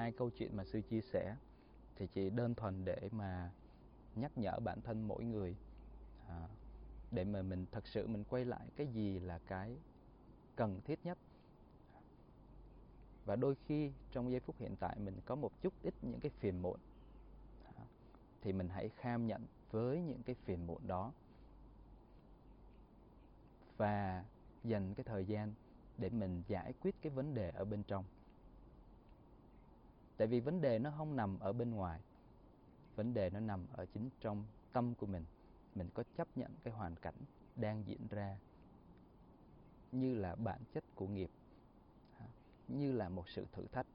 hai câu chuyện mà sư chia sẻ thì chỉ đơn thuần để mà nhắc nhở bản thân mỗi người à, để mà mình thật sự mình quay lại cái gì là cái cần thiết nhất. Và đôi khi trong giây phút hiện tại mình có một chút ít những cái phiền muộn à, thì mình hãy kham nhận với những cái phiền muộn đó. Và dành cái thời gian để mình giải quyết cái vấn đề ở bên trong tại vì vấn đề nó không nằm ở bên ngoài. Vấn đề nó nằm ở chính trong tâm của mình. Mình có chấp nhận cái hoàn cảnh đang diễn ra như là bản chất của nghiệp như là một sự thử thách.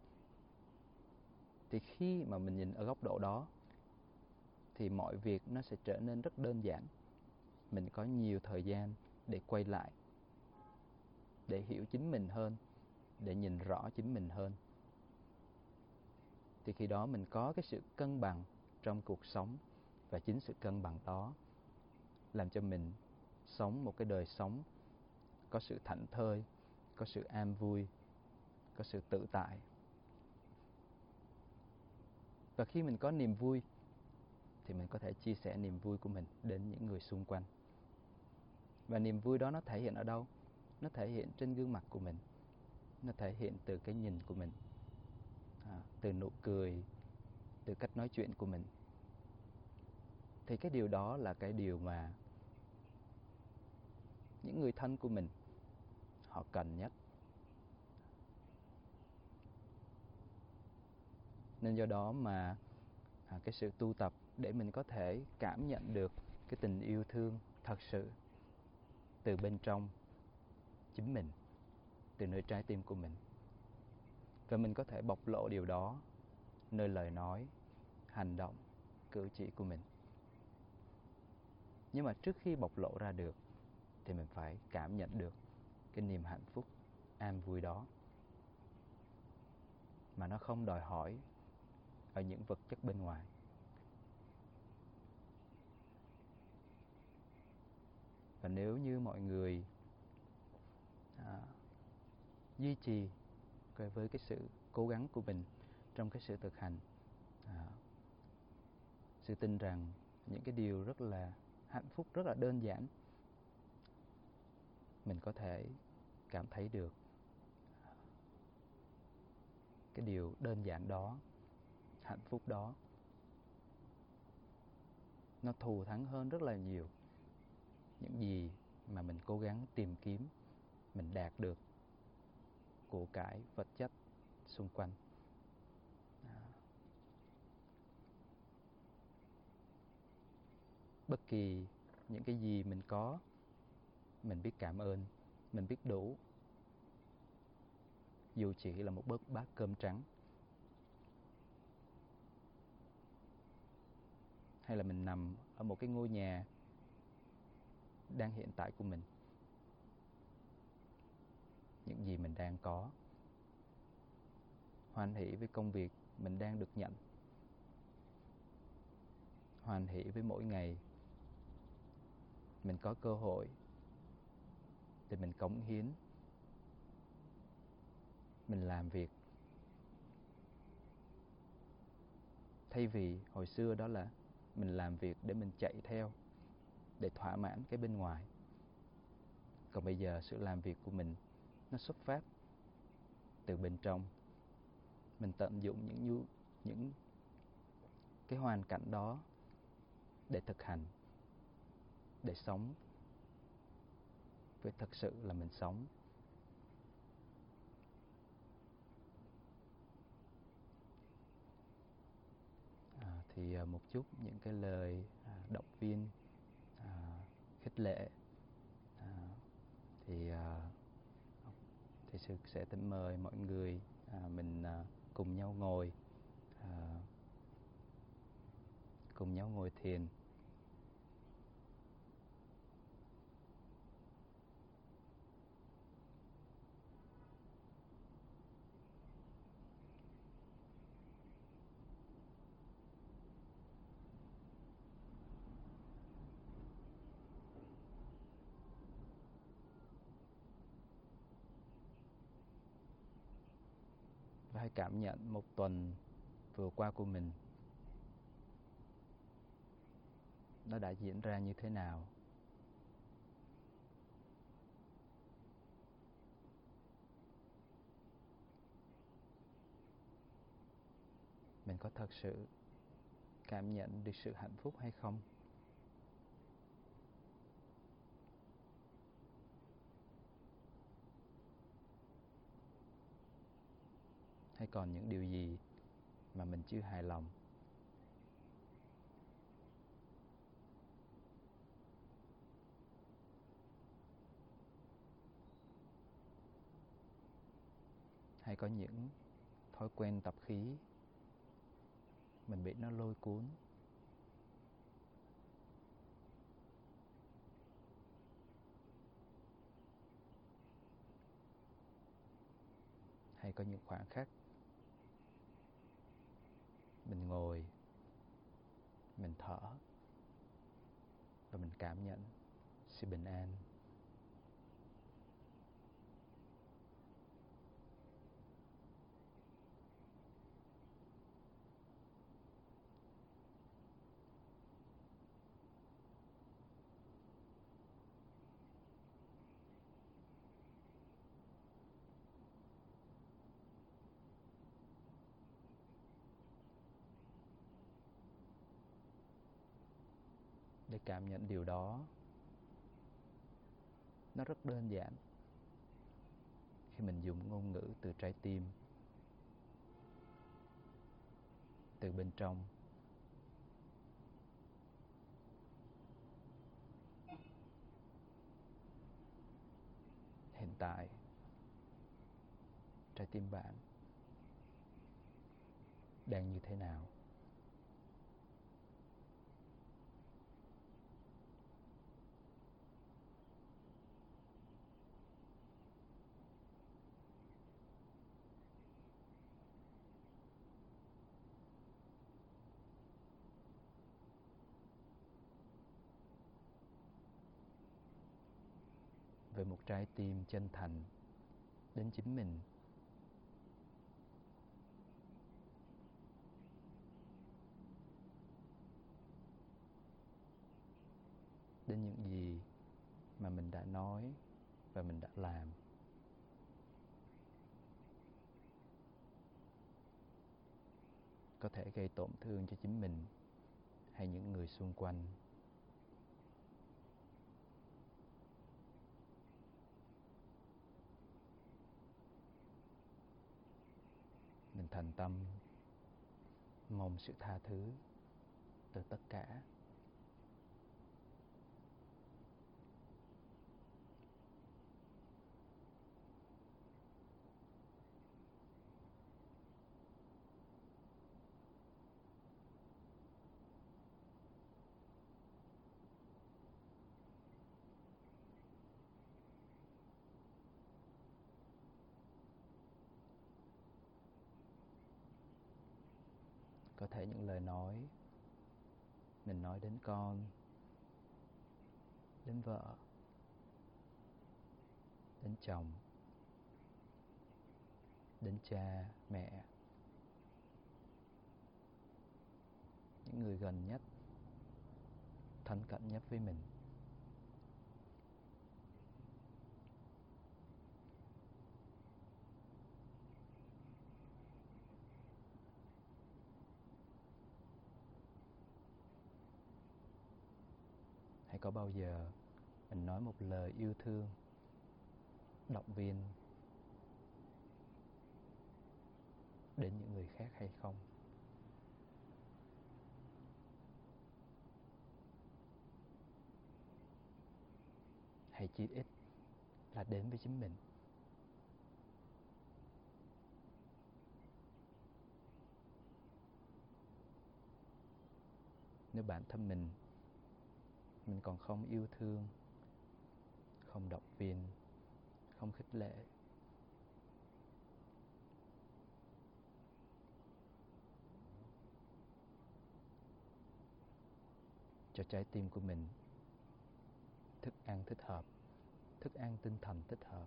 Thì khi mà mình nhìn ở góc độ đó, thì mọi việc nó sẽ trở nên rất đơn giản. Mình có nhiều thời gian để quay lại, để hiểu chính mình hơn, để nhìn rõ chính mình hơn thì khi đó mình có cái sự cân bằng trong cuộc sống. Và chính sự cân bằng đó làm cho mình sống một cái đời sống có sự thảnh thơi, có sự an vui, có sự tự tại. Và khi mình có niềm vui, thì mình có thể chia sẻ niềm vui của mình đến những người xung quanh. Và niềm vui đó nó thể hiện ở đâu? Nó thể hiện trên gương mặt của mình. Nó thể hiện từ cái nhìn của mình từ nụ cười từ cách nói chuyện của mình. Thì cái điều đó là cái điều mà những người thân của mình họ cần nhất. Nên do đó mà à, cái sự tu tập để mình có thể cảm nhận được cái tình yêu thương thật sự từ bên trong chính mình từ nơi trái tim của mình và mình có thể bộc lộ điều đó nơi lời nói hành động cử chỉ của mình. Nhưng mà trước khi bộc lộ ra được thì mình phải cảm nhận được cái niềm hạnh phúc an vui đó. Mà nó không đòi hỏi ở những vật chất bên ngoài. Và nếu như mọi người à, duy trì với cái sự cố gắng của mình trong cái sự thực hành. À, sự tin rằng những cái điều rất là hạnh phúc rất là đơn giản mình có thể cảm thấy được cái điều đơn giản đó hạnh phúc đó. Nó thù thắng hơn rất là nhiều những gì mà mình cố gắng tìm kiếm mình đạt được của cải vật chất xung quanh. Bất kỳ những cái gì mình có, mình biết cảm ơn, mình biết đủ. Dù chỉ là một bớt bát cơm trắng. Hay là mình nằm ở một cái ngôi nhà đang hiện tại của mình những gì mình đang có. Hoan hỷ với công việc mình đang được nhận. Hoan hỷ với mỗi ngày mình có cơ hội để mình cống hiến, mình làm việc. Thay vì hồi xưa đó là mình làm việc để mình chạy theo, để thỏa mãn cái bên ngoài. Còn bây giờ sự làm việc của mình nó xuất phát từ bên trong. Mình tận dụng những nhu những cái hoàn cảnh đó để thực hành để sống. Với thật sự là mình sống. À, thì à, một chút những cái lời à, động viên à, khích lệ. À, thì à, thì sư sẽ tính mời mọi người à, mình à, cùng nhau ngồi à, cùng nhau ngồi thiền. Hãy cảm nhận một tuần vừa qua của mình. Nó đã diễn ra như thế nào? Mình có thật sự cảm nhận được sự hạnh phúc hay không? Hay còn những điều gì mà mình chưa hài lòng? Hay có những thói quen tập khí mình bị nó lôi cuốn? Hay có những khoảng khắc mình ngồi, mình thở và mình cảm nhận sự bình an. Để cảm nhận điều đó. Nó rất đơn giản. Khi mình dùng ngôn ngữ từ trái tim, từ bên trong, hiện tại, trái tim bạn đang như thế nào? Về một trái tim chân thành đến chính mình. Đến những gì mà mình đã nói và mình đã làm. Có thể gây tổn thương cho chính mình hay những người xung quanh. Mình thành tâm mong sự tha thứ từ tất cả. Có thể những lời nói. Mình nói đến con, đến vợ, đến chồng, đến cha, mẹ. Những người gần nhất, thân cận nhất với mình hay có bao giờ mình nói một lời yêu thương, động viên đến những người khác hay không? Hay chỉ ít là đến với chính mình? Nếu bản thân mình mình còn không yêu thương, không động viên, không khích lệ. Cho trái tim của mình thức ăn thích hợp, thức ăn tinh thần thích hợp.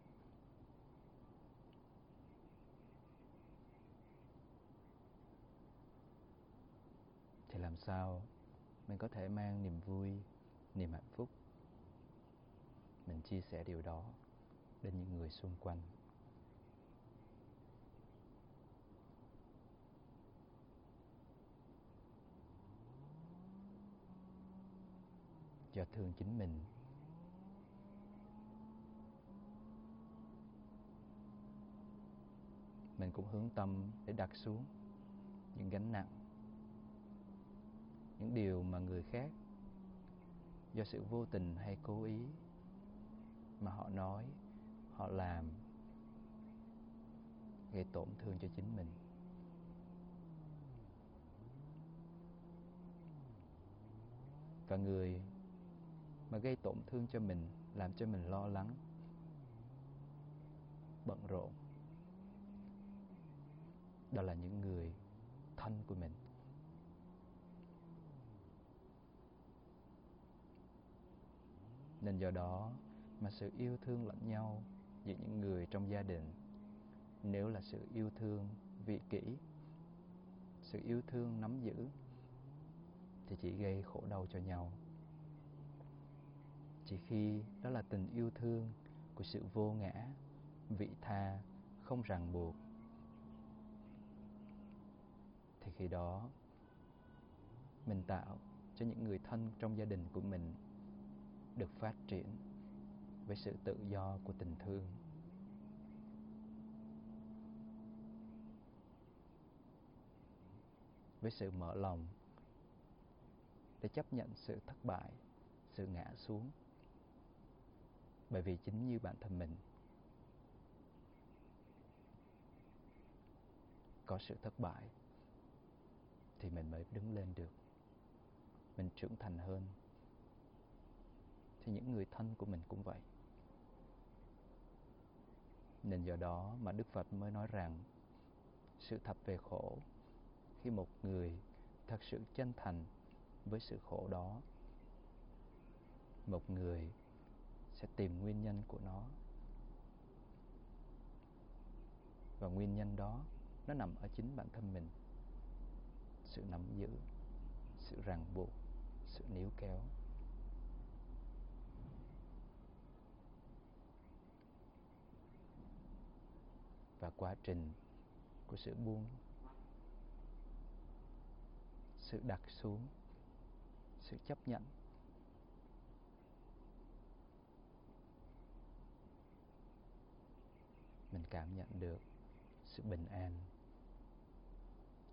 Thì làm sao mình có thể mang niềm vui niềm hạnh phúc. Mình chia sẻ điều đó đến những người xung quanh. Do thương chính mình. Mình cũng hướng tâm để đặt xuống những gánh nặng, những điều mà người khác do sự vô tình hay cố ý mà họ nói, họ làm gây tổn thương cho chính mình. Và người mà gây tổn thương cho mình, làm cho mình lo lắng, bận rộn. Đó là những người thân của mình. Nên do đó mà sự yêu thương lẫn nhau giữa những người trong gia đình. Nếu là sự yêu thương vị kỷ, sự yêu thương nắm giữ, thì chỉ gây khổ đau cho nhau. Chỉ khi đó là tình yêu thương của sự vô ngã, vị tha, không ràng buộc, thì khi đó mình tạo cho những người thân trong gia đình của mình được phát triển với sự tự do của tình thương. Với sự mở lòng để chấp nhận sự thất bại, sự ngã xuống. Bởi vì chính như bản thân mình, có sự thất bại thì mình mới đứng lên được, mình trưởng thành hơn thì những người thân của mình cũng vậy. Nên do đó mà đức phật mới nói rằng, sự thật về khổ, khi một người thật sự chân thành với sự khổ đó, một người sẽ tìm nguyên nhân của nó. Và nguyên nhân đó, nó nằm ở chính bản thân mình. Sự nắm giữ, sự ràng buộc, sự níu kéo. Và quá trình của sự buông, sự đặt xuống, sự chấp nhận. Mình cảm nhận được sự bình an,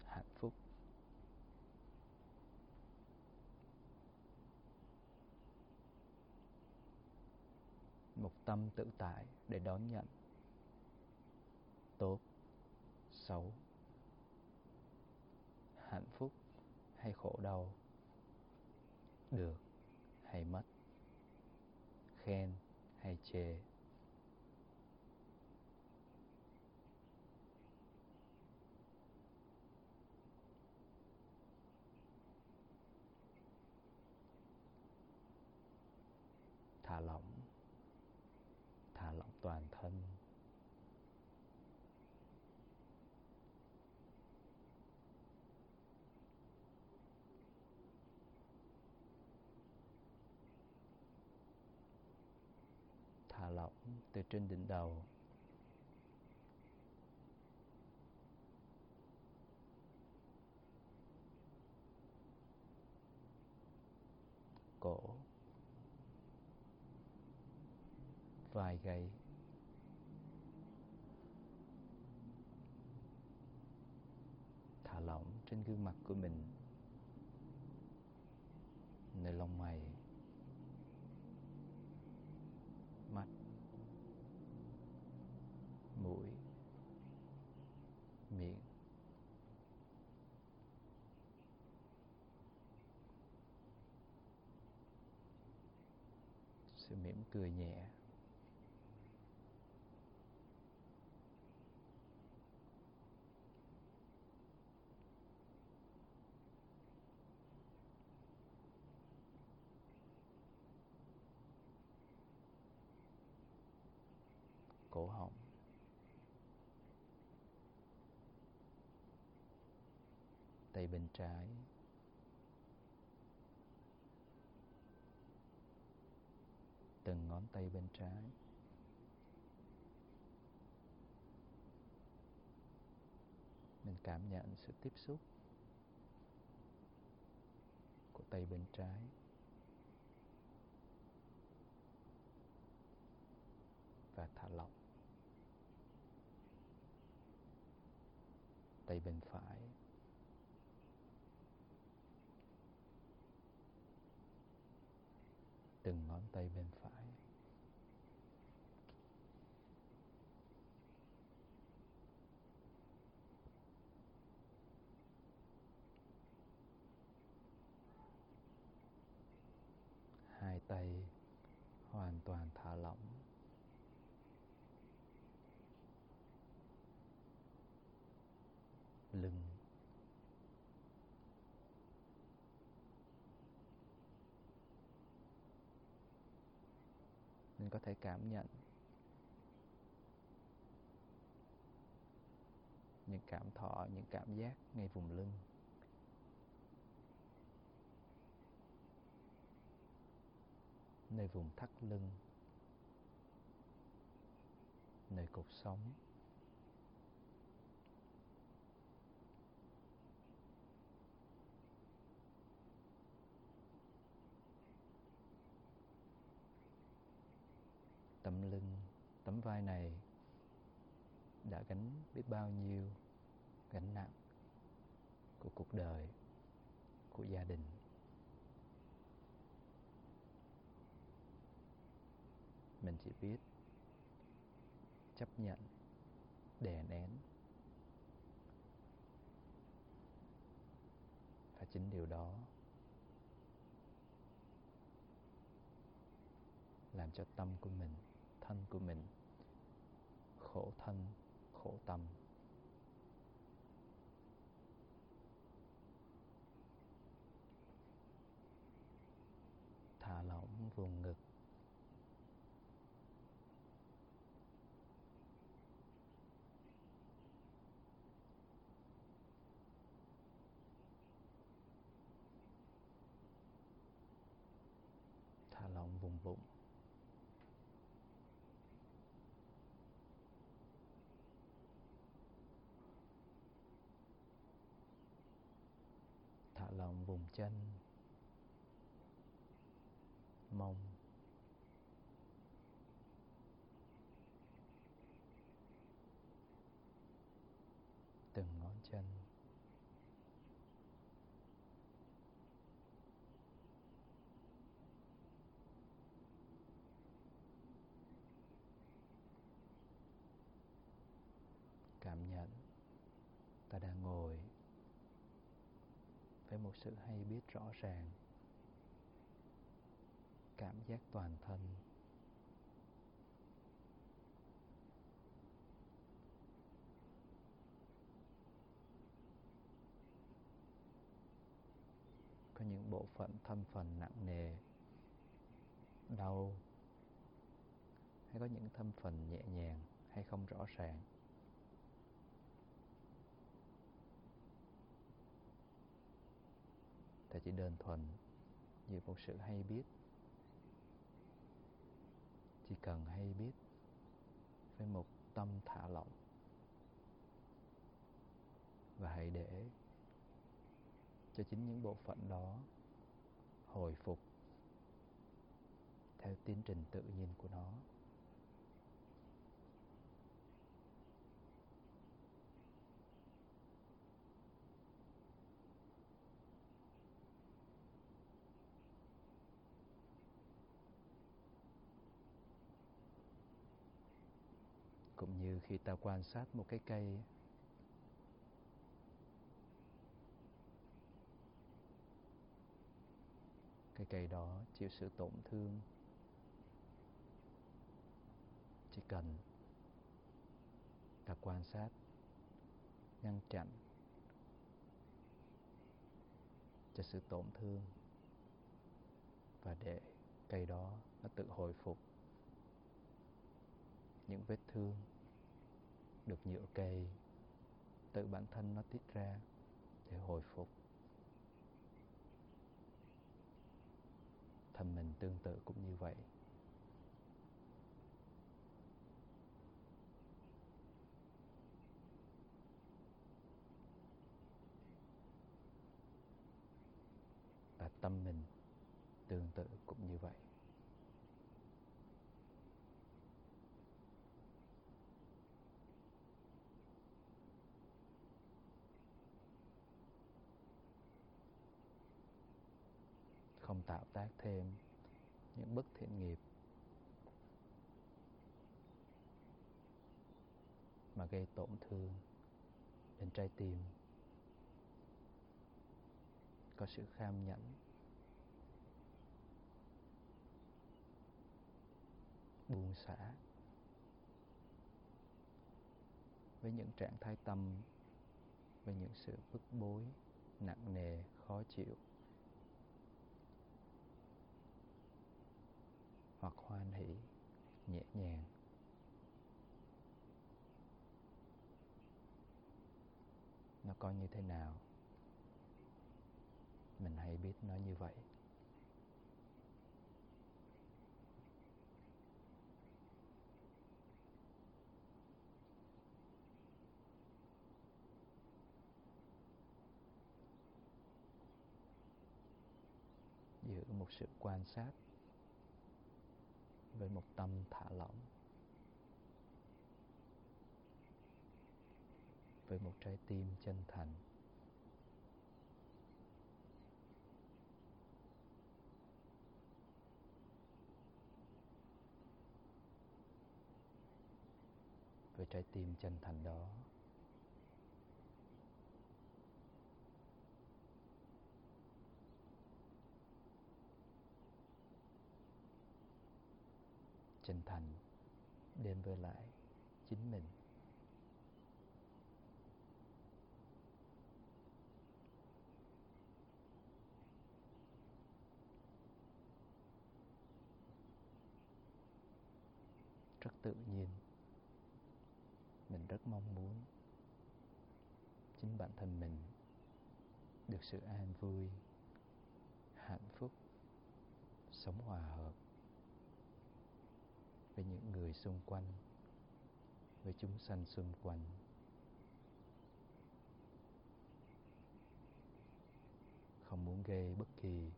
hạnh phúc. Một tâm tự tại để đón nhận tốt. Xấu. Hạnh phúc hay khổ đau. Được hay mất. Khen hay chê thả lỏng thả lỏng toàn thân thả từ trên đỉnh đầu. Cổ. Vai gáy thả lỏng trên gương mặt của mình. Nơi lông mày mắt mũi miệng sự mỉm cười nhẹ. Cổ họng. Tay bên trái. Từng ngón tay bên trái. Mình cảm nhận sự tiếp xúc của tay bên trái. Và thả lỏng. Tay bên phải. Từng ngón tay bên phải hai tay hoàn toàn thả lỏng mình có thể cảm nhận những cảm thọ, những cảm giác ngay vùng lưng. Nơi vùng thắt lưng, nơi cột sống. Tấm lưng, tấm vai này đã gánh biết bao nhiêu gánh nặng của cuộc đời, của gia đình. Mình chỉ biết chấp nhận, đè nén. Và chính điều đó làm cho tâm của mình thân của mình. Khổ thân, khổ tâm. Thả lỏng vùng ngực. Thả lỏng vùng bụng thả lỏng vùng chân. Mông từng ngón chân cảm nhận ta đang ngồi với một sự hay biết rõ ràng. Cảm giác toàn thân. Có những bộ phận thân phần nặng nề, đau, hay có những thân phần nhẹ nhàng hay không rõ ràng. Ta chỉ đơn thuần như một sự hay biết. Chỉ cần hay biết với một tâm thả lỏng. Và hãy để cho chính những bộ phận đó hồi phục theo tiến trình tự nhiên của nó cũng như khi ta quan sát một cái cây cái cây đó chịu sự tổn thương chỉ cần ta quan sát, ngăn chặn cho sự tổn thương và để cây đó nó tự hồi phục những vết thương được nhựa cây tự bản thân nó tiết ra để hồi phục. Thân mình tương tự cũng như vậy. Và tâm mình tương tự cũng như vậy. Không tạo tác thêm những bức thiện nghiệp mà gây tổn thương đến trái tim. Có sự kham nhẫn. Buông xả. Với những trạng thái tâm, với những sự bức bối, nặng nề, khó chịu. Hoan hỷ, nhẹ nhàng. Nó có như thế nào? Mình hay biết nó như vậy. Giữ một sự quan sát với một tâm thả lỏng với một trái tim chân thành. Với trái tim chân thành đó chân thành đến với lại chính mình. Rất tự nhiên, mình rất mong muốn chính bản thân mình được sự an vui, hạnh phúc, sống hòa hợp với những người xung quanh, với chúng sanh xung quanh. Không muốn gây bất kỳ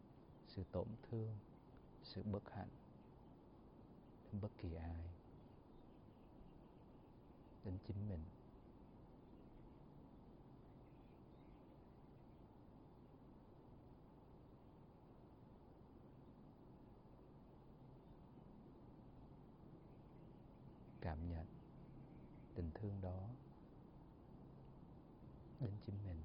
sự tổn thương, sự bất hạnh đến bất kỳ ai, đến chính mình. Cảm nhận tình thương đó đến chính mình.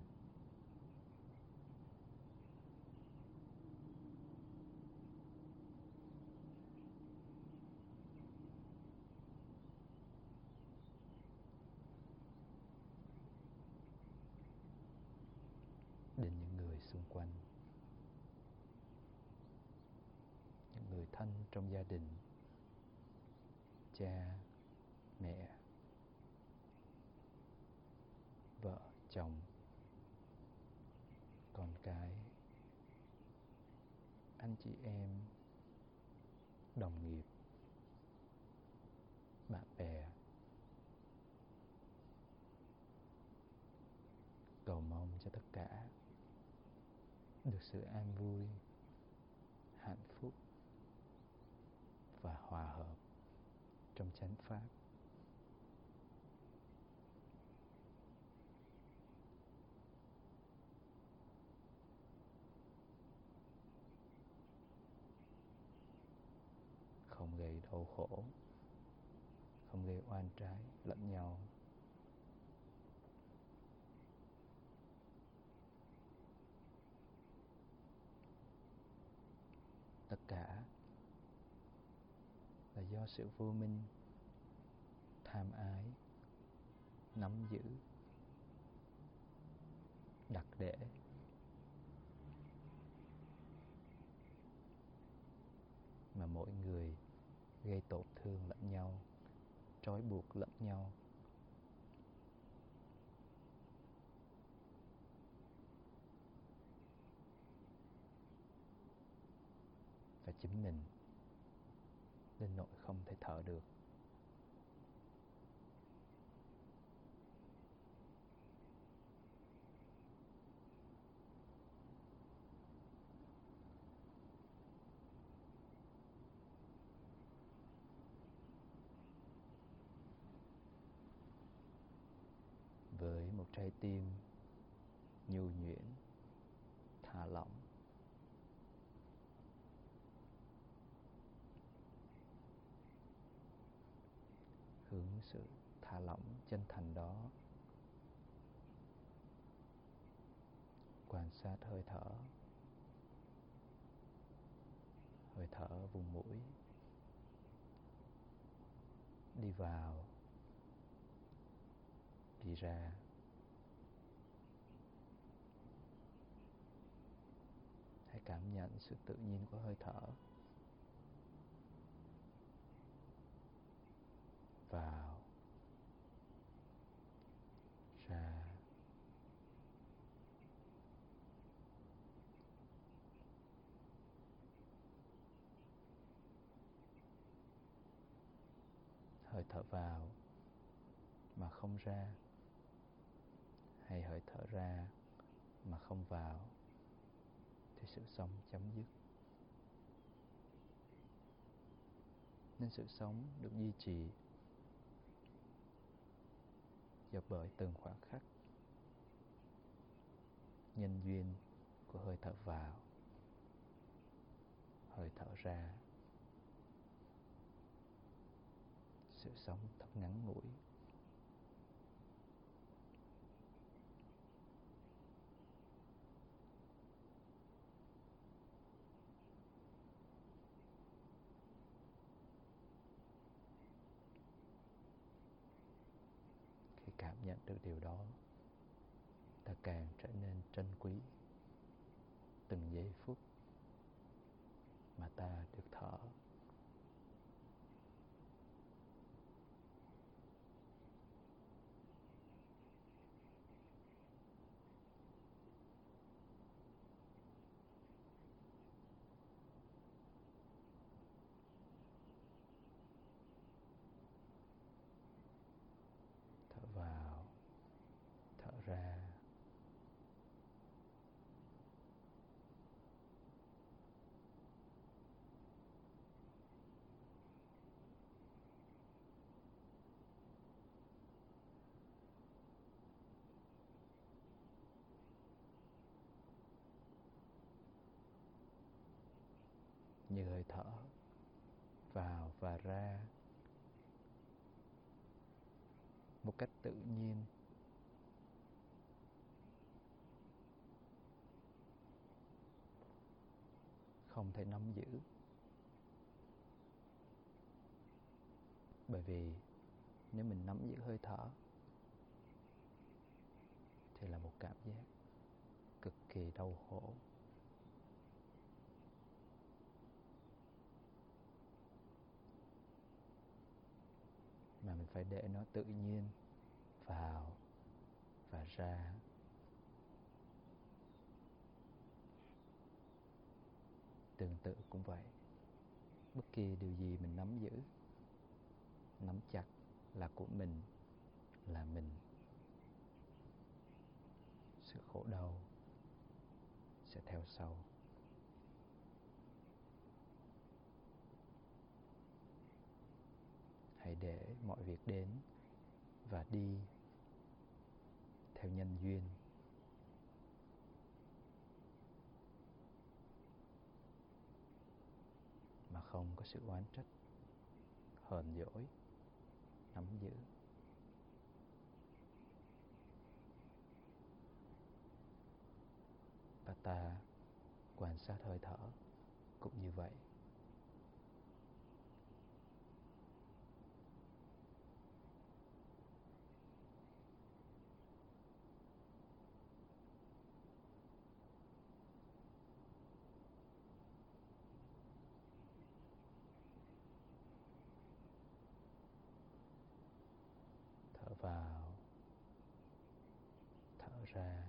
Đến những người xung quanh, những người thân trong gia đình, cha mẹ vợ chồng con cái anh chị em đồng nghiệp bạn bè cầu mong cho tất cả được sự an vui hạnh phúc và hòa hợp trong chánh pháp không gây đau khổ, không gây oan trái, lẫn nhau. Tất cả là do sự vô minh, tham ái, nắm giữ, đặt để. Mà mỗi người gây tổn thương lẫn nhau trói buộc lẫn nhau. Và chính mình đến nỗi không thể thở được với một trái tim nhu nhuyễn, thả lỏng. Hướng sự thả lỏng chân thành đó. Quan sát hơi thở. Hơi thở vùng mũi. Đi vào. Đi ra hãy cảm nhận sự tự nhiên của hơi thở. Vào. Ra. Hơi thở vào mà không ra, hay hơi thở ra mà không vào? Sự sống chấm dứt. Nên sự sống được duy trì do bởi từng khoảnh khắc nhân duyên của hơi thở vào, hơi thở ra. Sự sống thật ngắn ngủi khi cảm nhận được điều đó, ta càng trở nên trân quý từng giây phút mà ta được thở thở vào thở ra như hơi thở vào và ra một cách tự nhiên. Không thể nắm giữ. Bởi vì nếu mình nắm giữ hơi thở thì là một cảm giác cực kỳ đau khổ. Mà mình phải để nó tự nhiên vào và ra. Tương tự cũng vậy. Bất kỳ điều gì mình nắm giữ, nắm chặt là của mình, là mình. Sự khổ đau sẽ theo sau hãy để mọi việc đến và đi theo nhân duyên. Mà không có sự oán trách, hờn dỗi, nắm giữ. Và ta quan sát hơi thở cũng như vậy thở vào thở ra.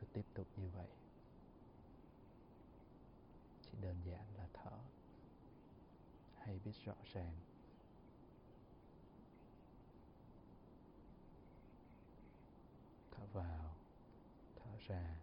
Cứ tiếp tục như vậy. Chỉ đơn giản là thở. Hay biết rõ ràng. Thở vào thở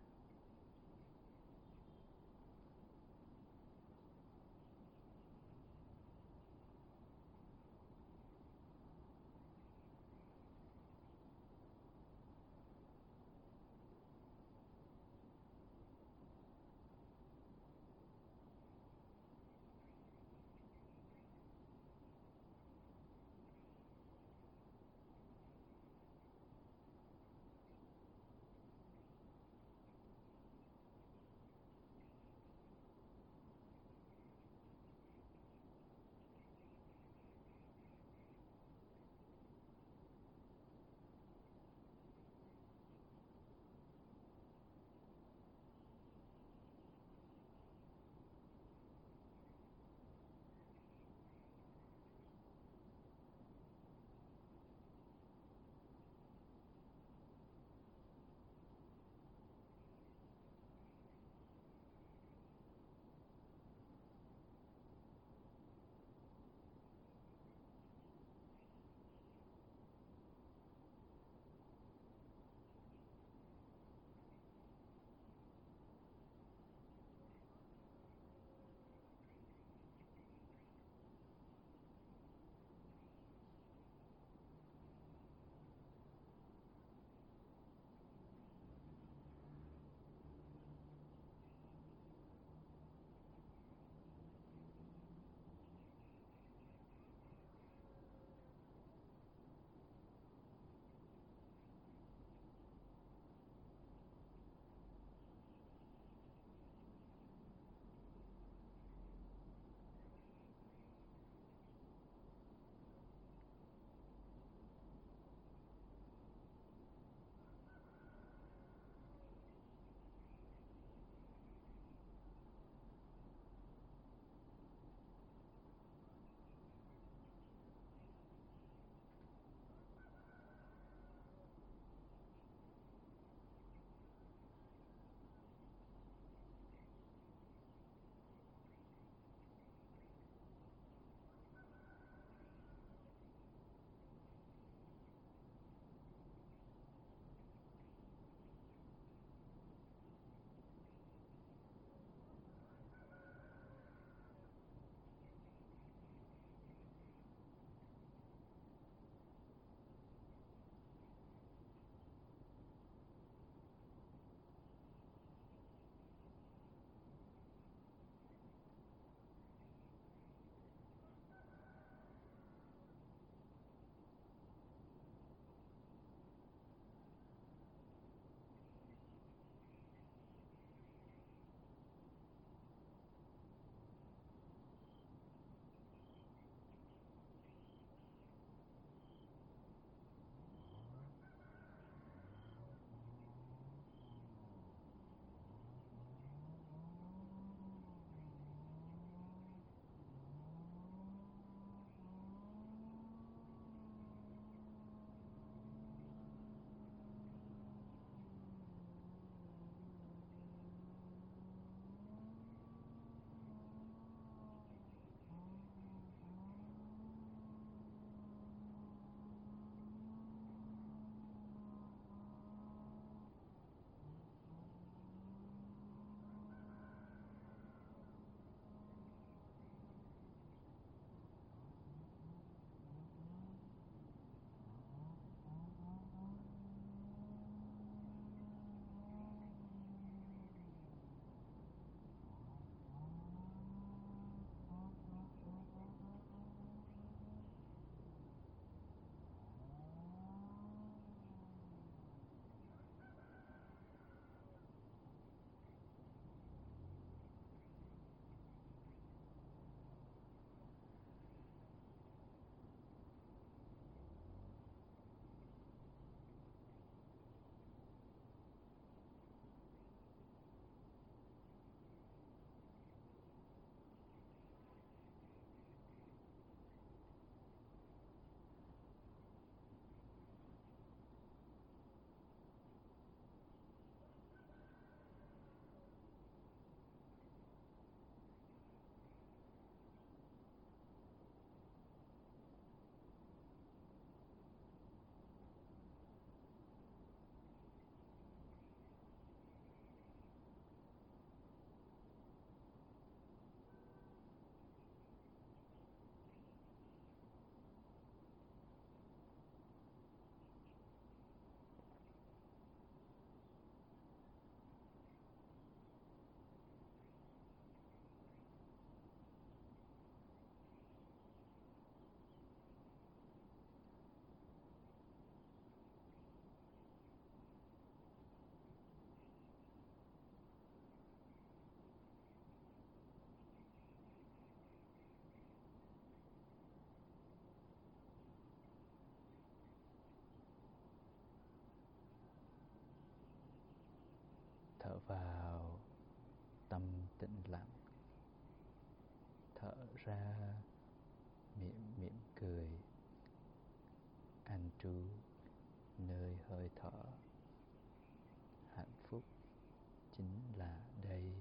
vào tâm tĩnh lặng thở ra miệng mỉm cười an trú nơi hơi thở hạnh phúc chính là đây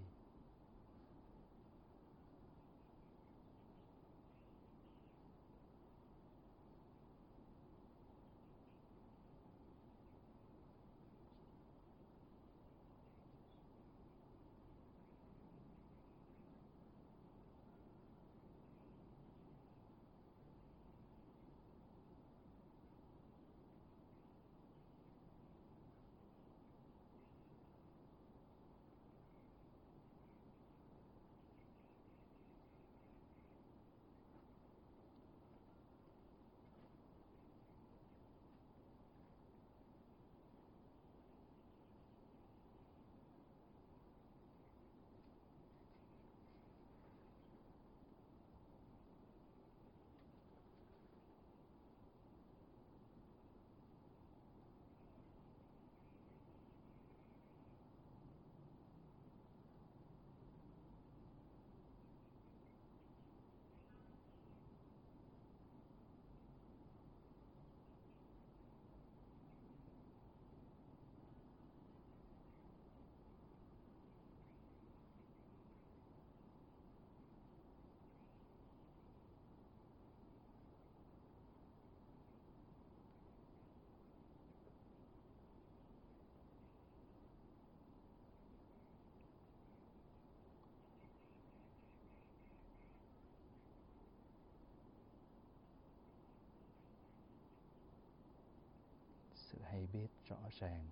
sự hay biết rõ ràng.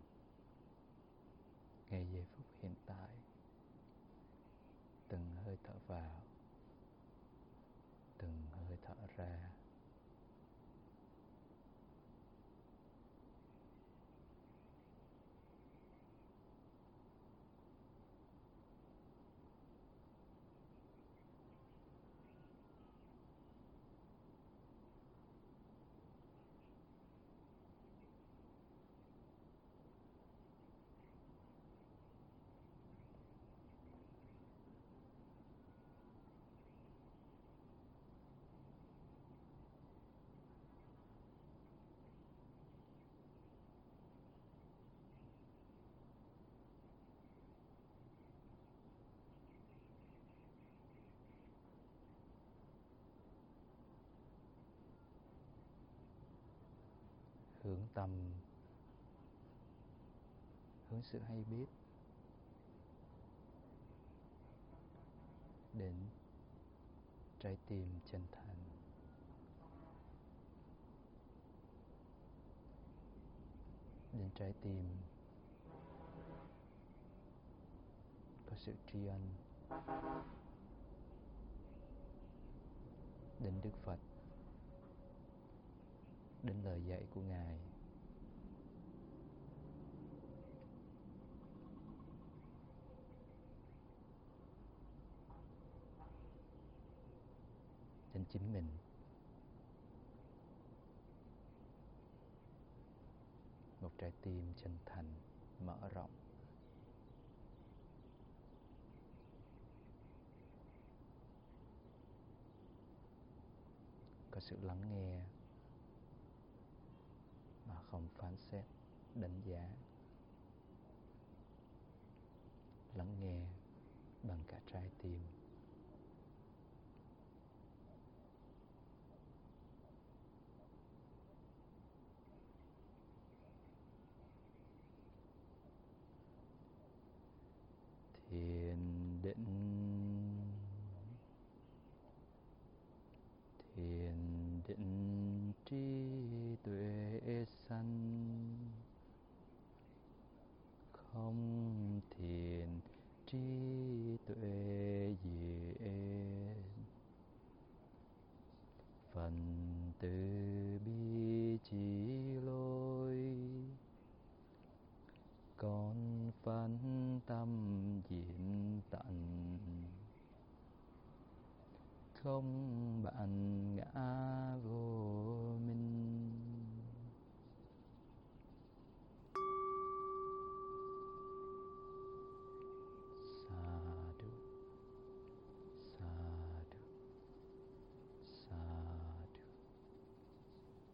Ngay giây phút hiện tại từng hơi thở vào từng hơi thở ra tầm tâm. Hướng sự hay biết. Đến trái tim chân thành. Đến trái tim có sự tri ân. Đến đức phật. Đến lời dạy của ngài đến chính mình. Một trái tim chân thành, mở rộng. Có sự lắng nghe mà không phán xét, đánh giá. Lắng nghe bằng cả trái tim.